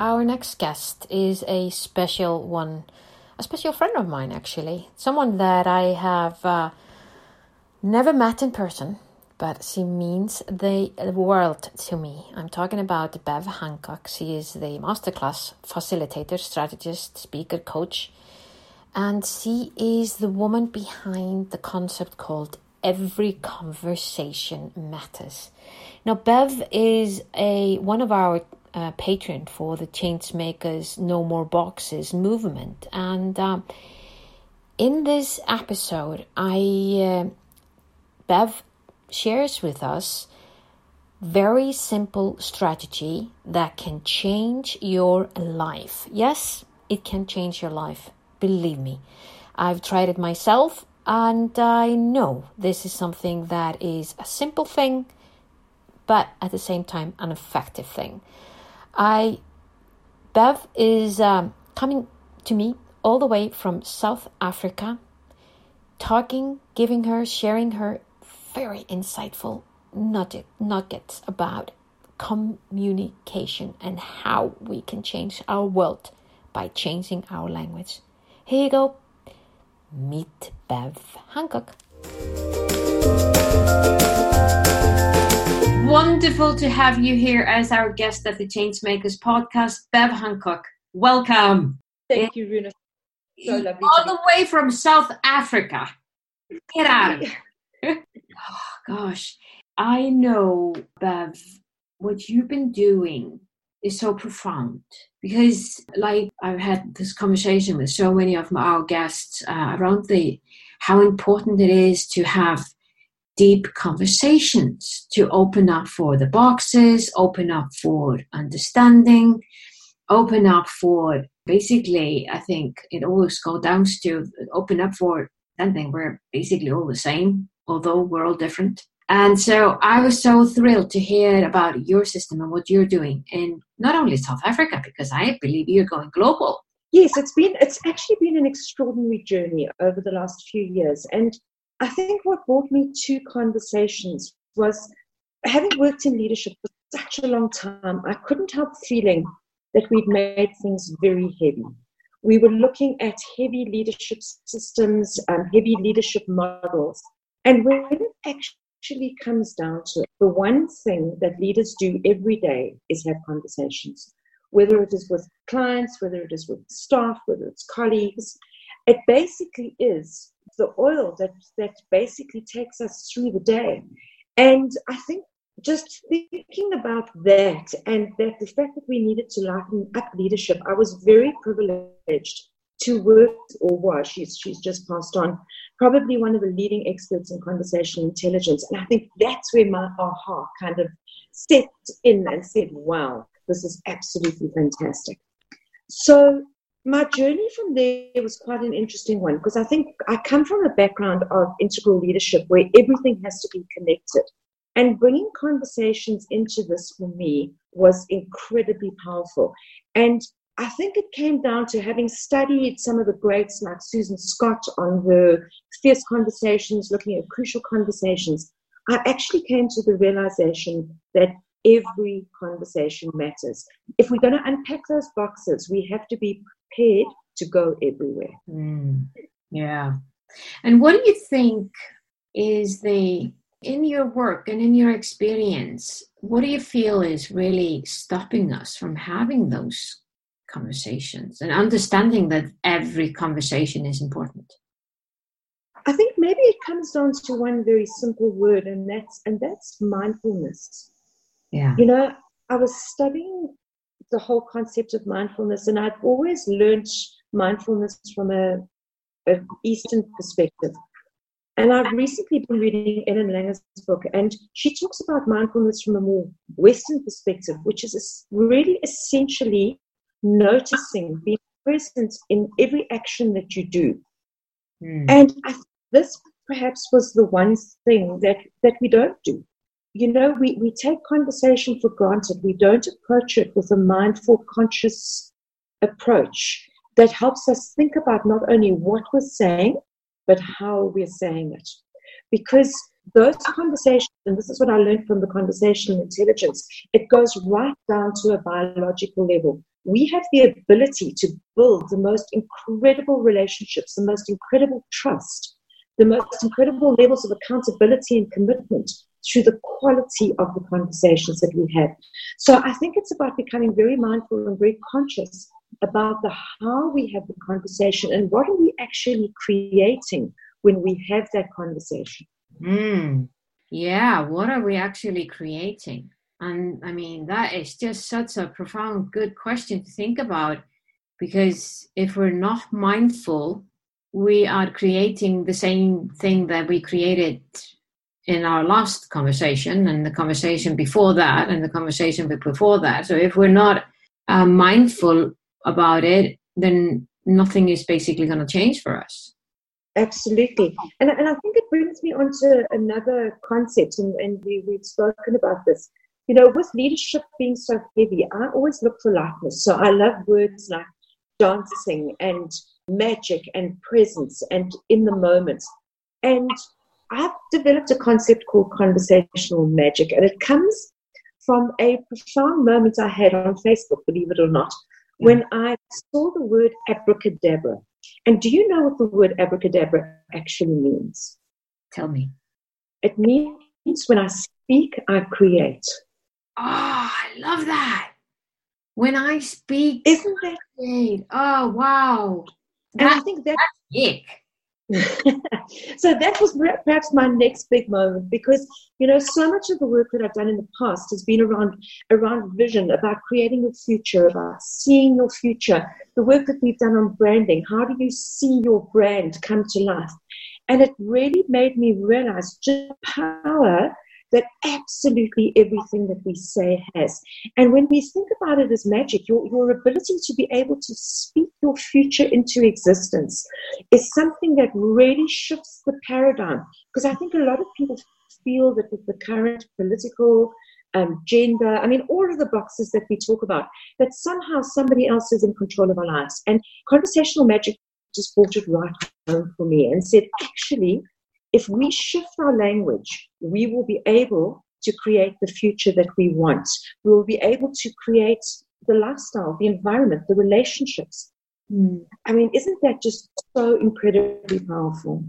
Our next guest is a special one, a special friend of mine, actually. Someone that I have uh, never met in person, but she means the world to me. I'm talking about Bev Hancock. She is the masterclass facilitator, strategist, speaker, coach, and she is the woman behind the concept called Every Conversation Matters. Now, Bev is a one of our uh, patron for the Changemakers No More Boxes movement, and um, in this episode, I uh, Bev shares with us very simple strategy that can change your life. Yes, it can change your life. Believe me, I've tried it myself, and I know this is something that is a simple thing but at the same time an effective thing. I Bev is um, coming to me all the way from South Africa, talking, giving her, sharing her very insightful nugget, nuggets about communication and how we can change our world by changing our language. Here you go. Meet Bev Hancock. Wonderful to have you here as our guest at the Changemakers podcast, Bev Hancock. Welcome. Thank you, Runa. So lovely. All the way from South Africa. Get out of here. oh, gosh. I know, Bev, what you've been doing is so profound because, like, I've had this conversation with so many of our guests uh, around the how important it is to have deep conversations to open up for the boxes, open up for understanding, open up for basically, I think it always goes down to open up for something we're basically all the same, although we're all different. And so I was so thrilled to hear about your system and what you're doing in not only South Africa, because I believe you're going global. Yes, it's been it's actually been an extraordinary journey over the last few years. And I think what brought me to conversations was having worked in leadership for such a long time, I couldn't help feeling that we'd made things very heavy. We were looking at heavy leadership systems, um, heavy leadership models. And when it actually comes down to it, the one thing that leaders do every day is have conversations, whether it is with clients, whether it is with staff, whether it's colleagues. It basically is the oil that that basically takes us through the day. And I think just thinking about that and that the fact that we needed to lighten up leadership, I was very privileged to work or was she's she's just passed on probably one of the leading experts in conversational intelligence. And i think that's where my aha kind of stepped in and said wow this is absolutely fantastic. So my journey from there was quite an interesting one because I think I come from a background of integral leadership where everything has to be connected. And bringing conversations into this for me was incredibly powerful. And I think it came down to having studied some of the greats like Susan Scott on the fierce conversations, looking at crucial conversations. I actually came to the realization that every conversation matters. If we're going to unpack those boxes, we have to be prepared to go everywhere. Mm, yeah. And what do you think is the, in your work and in your experience, what do you feel is really stopping us from having those conversations and understanding that every conversation is important? I think maybe it comes down to one very simple word, and that's and that's mindfulness. Yeah. You know, I was studying the whole concept of mindfulness, and I've always learned mindfulness from a, a Eastern perspective. And I've recently been reading Ellen Langer's book, and she talks about mindfulness from a more Western perspective, which is really essentially noticing, being present in every action that you do. Mm. And I, this perhaps was the one thing that, that we don't do. You know, we, we take conversation for granted. We don't approach it with a mindful, conscious approach that helps us think about not only what we're saying, but how we're saying it. Because those conversations, and this is what I learned from the conversational intelligence, it goes right down to a biological level. We have the ability to build the most incredible relationships, the most incredible trust, the most incredible levels of accountability and commitment through the quality of the conversations that we have. So I think it's about becoming very mindful and very conscious about the how we have the conversation and what are we actually creating when we have that conversation. Mm. Yeah, what are we actually creating? And I mean, that is just such a profound, good question to think about because if we're not mindful, we are creating the same thing that we created in our last conversation and the conversation before that and the conversation before that. So if we're not uh, mindful about it, then nothing is basically going to change for us. Absolutely. And, and I think it brings me on to another concept, and, and we, we've spoken about this. You know, with leadership being so heavy, I always look for lightness. So I love words like dancing and magic and presence and in the moment. And I've developed a concept called conversational magic, and it comes from a profound moment I had on Facebook, believe it or not, mm. when I saw the word abracadabra. And do you know what the word abracadabra actually means? Tell me. It means when I speak, I create. Oh, I love that. When I speak, isn't that great? Oh, wow. And that, I think that, that's ick. so that was perhaps my next big moment because you know so much of the work that I've done in the past has been around around vision, about creating a future, about seeing your future. The work that we've done on branding, how do you see your brand come to life? And it really made me realize just power that absolutely everything that we say has. And when we think about it as magic, your, your ability to be able to speak your future into existence is something that really shifts the paradigm. Because I think a lot of people feel that with the current political um, gender, I mean, all of the boxes that we talk about, that somehow somebody else is in control of our lives. And conversational magic just brought it right home for me and said, actually, if we shift our language, we will be able to create the future that we want. We will be able to create the lifestyle, the environment, the relationships. Mm. I mean, isn't that just so incredibly powerful?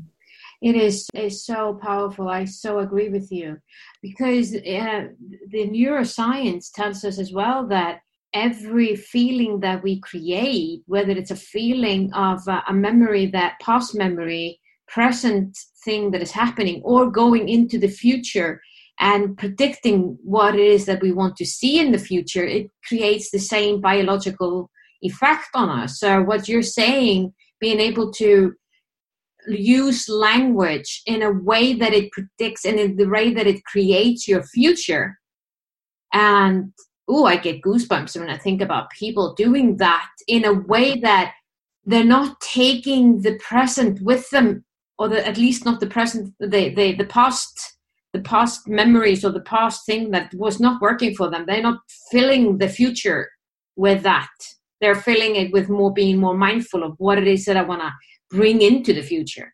It is is so powerful. I so agree with you, because uh, the neuroscience tells us as well that every feeling that we create, whether it's a feeling of uh, a memory that past memory, present thing that is happening or going into the future and predicting what it is that we want to see in the future, it creates the same biological effect on us. So, what you're saying, being able to use language in a way that it predicts and in the way that it creates your future. And oh, I get goosebumps when I think about people doing that in a way that they're not taking the present with them or the, at least not the present, the, the, the past, the past memories or the past thing that was not working for them. They're not filling the future with that. They're filling it with more being more mindful of what it is that I want to bring into the future.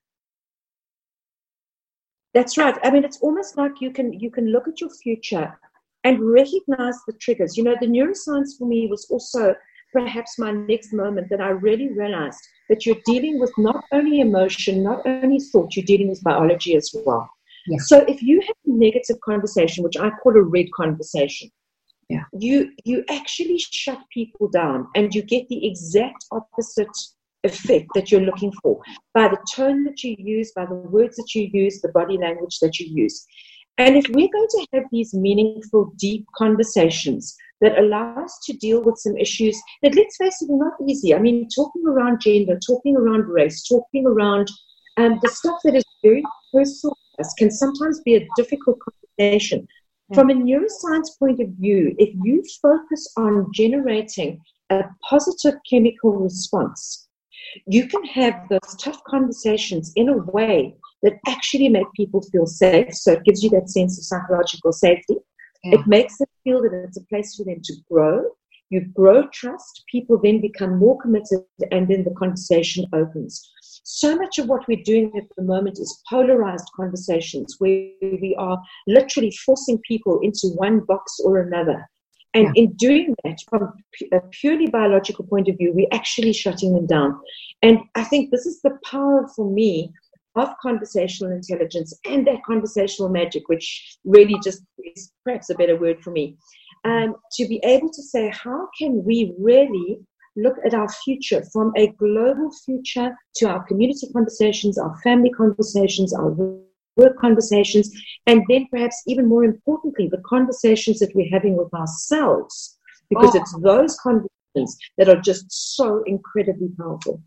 That's right. I mean, it's almost like you can you can look at your future and recognize the triggers. You know, the neuroscience for me was also perhaps my next moment that I really realized that you're dealing with not only emotion, not only thought, you're dealing with biology as well. Yeah. So if you have a negative conversation, which I call a red conversation, yeah. you you actually shut people down and you get the exact opposite effect that you're looking for by the tone that you use, by the words that you use, the body language that you use. And if we're going to have these meaningful, deep conversations that allow us to deal with some issues that, let's face it, are not easy. I mean, talking around gender, talking around race, talking around um, the stuff that is very personal to us can sometimes be a difficult conversation. From a neuroscience point of view, if you focus on generating a positive chemical response. You can have those tough conversations in a way that actually make people feel safe. So it gives you that sense of psychological safety. Yeah. It makes them feel that it's a place for them to grow. You grow trust, people then become more committed, and then the conversation opens. So much of what we're doing at the moment is polarized conversations where we are literally forcing people into one box or another. And yeah. in doing that, from a purely biological point of view, we're actually shutting them down. And I think this is the power for me of conversational intelligence and that conversational magic, which really just is perhaps a better word for me, um, to be able to say, how can we really look at our future from a global future to our community conversations, our family conversations, our work conversations, and then perhaps even more importantly, the conversations that we're having with ourselves, because oh. it's those conversations that are just so incredibly powerful.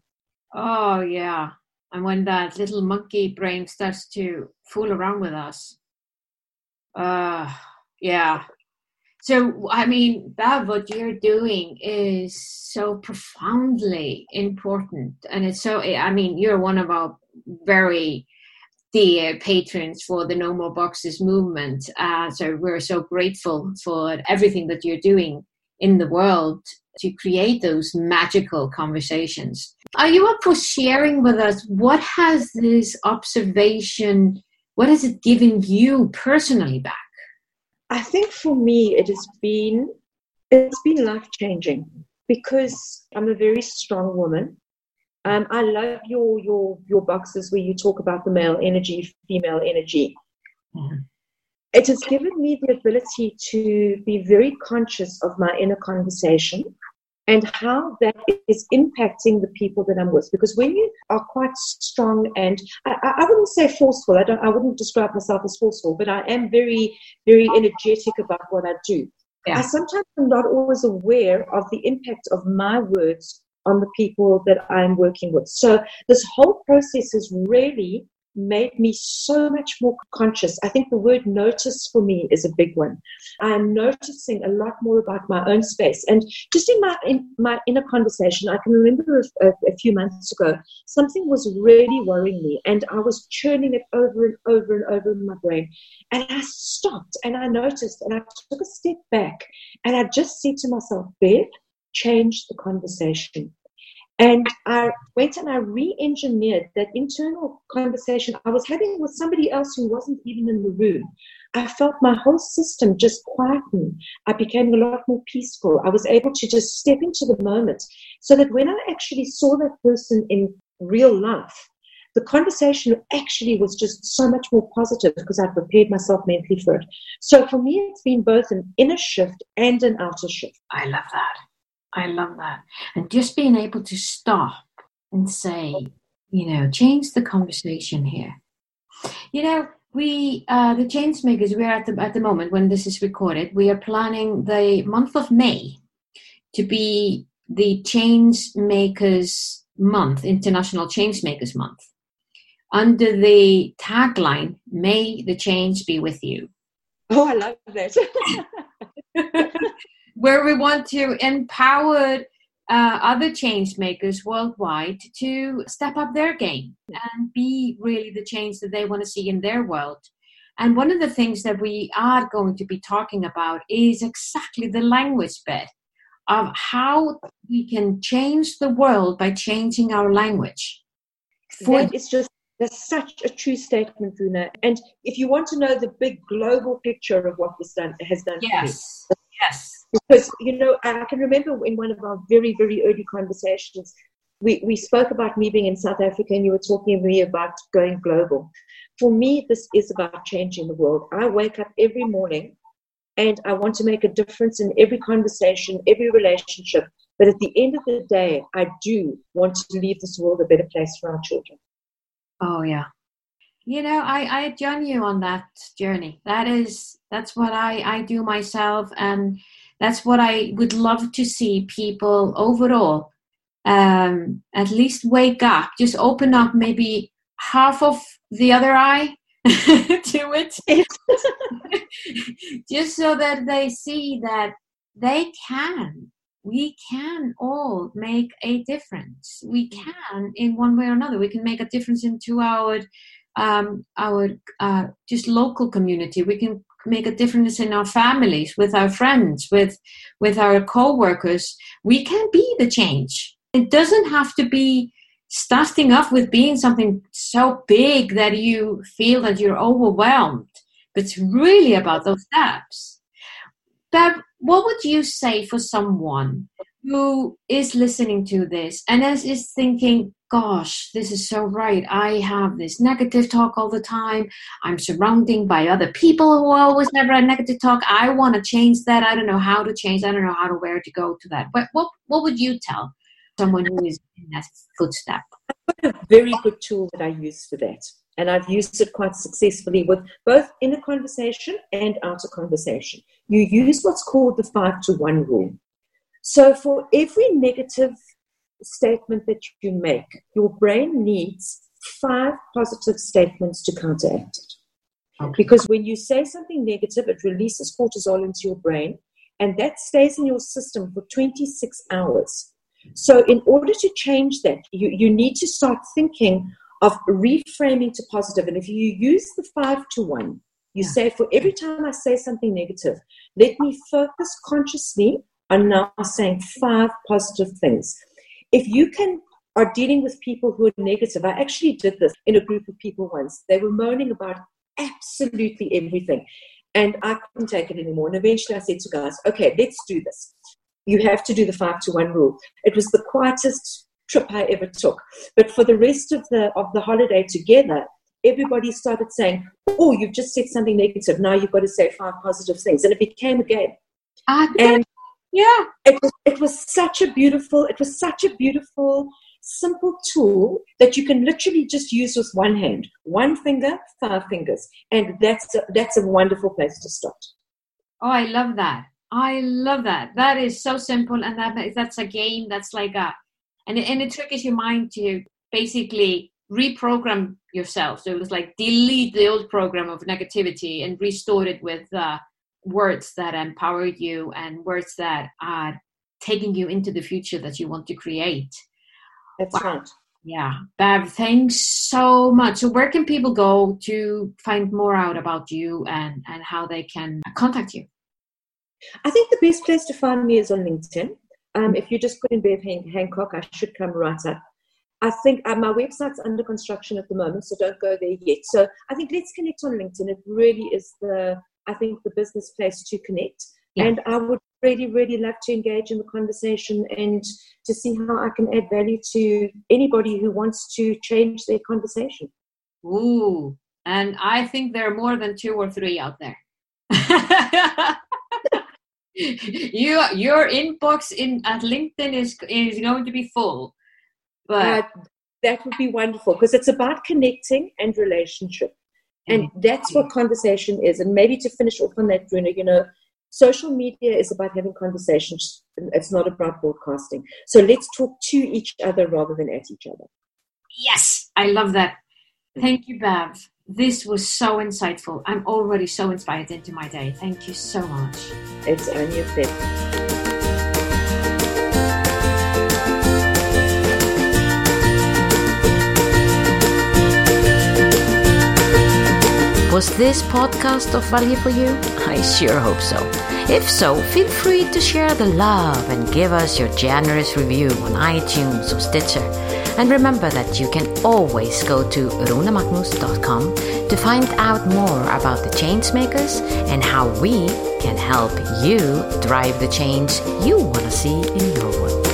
Oh, yeah. And when that little monkey brain starts to fool around with us, uh, yeah, so, I mean, that what you're doing is so profoundly important. And it's so, I mean, you're one of our very dear patrons for the No More Boxes movement. Uh, so, we're so grateful for everything that you're doing in the world to create those magical conversations. Are you up for sharing with us what has this observation, what has it given you personally back? I think for me it has been it's been life changing because I'm a very strong woman. Um, I love your your your boxes where you talk about the male energy, female energy. Mm-hmm. It has given me the ability to be very conscious of my inner conversation and how that is impacting the people that I'm with. Because when you are quite strong and I, I, wouldn't say forceful, I don't, I wouldn't describe myself as forceful, but I am very, very energetic about what I do. Yeah. I sometimes am not always aware of the impact of my words on the people that I'm working with. So this whole process has really made me so much more conscious. I think the word notice for me is a big one. I'm noticing a lot more about my own space. And just in my in my inner conversation, I can remember a, a, few months ago, something was really worrying me, and I was churning it over and over and over in my brain. And I stopped and I noticed and I took a step back and I just said to myself, Bev, change the conversation. And I went and I re engineered that internal conversation I was having with somebody else who wasn't even in the room. I felt my whole system just quieten. I became a lot more peaceful. I was able to just step into the moment so that when I actually saw that person in real life, the conversation actually was just so much more positive because I prepared myself mentally for it. So for me, it's been both an inner shift and an outer shift. I love that. I love that. And just being able to stop and say, you know, change the conversation here. You know, we uh, the Changemakers, we're at the at the moment when this is recorded, we are planning the month of May to be the Changemakers Month, International Changemakers Month, under the tagline "May the change be with you." Oh, I love that. where we want to empower uh, other change makers worldwide to step up their game and be really the change that they want to see in their world. And one of the things that we are going to be talking about is exactly the language bit of how we can change the world by changing our language. For that is just that's such a true statement, Runa. And if you want to know the big global picture of what this done has done, yes, yes, because you know I can remember in one of our very very early conversations we, we spoke about me being in South Africa and you were talking to me about going global. For me, this is about changing the world. I wake up every morning and I want to make a difference in every conversation, every relationship. But at the end of the day, I do want to leave this world a better place for our children. Oh, yeah. You know, I, I join you on that journey. That is, that's what I, I do myself. And that's what I would love to see people overall um, at least wake up, just open up maybe half of the other eye to it, just so that they see that they can we can all make a difference. We can, in one way or another, we can make a difference into our um, our uh, just local community. We can make a difference in our families, with our friends, with with our co-workers. We can be the change. It doesn't have to be starting off with being something so big that you feel that you're overwhelmed. But it's really about those steps. Bev, what would you say for someone who is listening to this and as is thinking, gosh, this is so right. I have this negative talk all the time. I'm surrounding by other people who always never had negative talk. I want to change that. I don't know how to change. I don't know how to where to go to that. But what what would you tell someone who is in that footstep? I've got a very good tool that I use for that. And I've used it quite successfully with both inner conversation and outer conversation. You use what's called the five to one rule. So for every negative statement that you make, your brain needs five positive statements to counteract it. Okay. Because when you say something negative, it releases cortisol into your brain, and that stays in your system for 26 hours. So, in order to change that, you, you need to start thinking of reframing to positive. And if you use the five to one, you yeah. say, for every time I say something negative, let me focus consciously on now saying five positive things. If you can are dealing with people who are negative, I actually did this in a group of people once. They were moaning about absolutely everything. And I couldn't take it anymore. And eventually I said to guys, okay, let's do this. You have to do the five to one rule. It was the quietest trip I ever took. But for the rest of the of the holiday together, everybody started saying, "Oh, you've just said something negative. Now you've got to say five positive things," and it became a game. Uh, and yeah, it was, it was such a beautiful. It was such a beautiful, simple tool that you can literally just use with one hand, one finger, five fingers, and that's a, that's a wonderful place to start. Oh, I love that. I love that. That is so simple, and that that's a game. That's like a and it, and it triggers your mind to basically reprogram yourself. So it was like delete the old program of negativity and restore it with uh, words that empower you and words that are taking you into the future that you want to create. That's wow. right. Yeah, Bev, thanks so much. So, where can people go to find more out about you and and how they can contact you? I think the best place to find me is on LinkedIn. Um, if you just put in Bev Hancock, I should come right up. I think uh, my website's under construction at the moment, so don't go there yet. So I think let's connect on LinkedIn. It really is the, I think, the business place to connect. Yeah. And I would really, really love to engage in the conversation and to see how I can add value to anybody who wants to change their conversation. Ooh, and I think there are more than two or three out there. you your inbox in at LinkedIn is is going to be full. But uh, that would be wonderful because it's about connecting and relationship. And mm-hmm. that's what conversation is. And maybe to finish off on that, Runa, you know, social media is about having conversations. It's not about broadcasting. So let's talk to each other rather than at each other. Yes, I love that. Thank you, Bev. This was so insightful. I'm already so inspired into my day. Thank you so much. It's on your fit. Was this podcast of value for you? I sure hope so. If so, feel free to share the love and give us your generous review on iTunes or Stitcher. And remember that you can always go to runamagnus.com to find out more about the Changemakers and how we can help you drive the change you want to see in your world.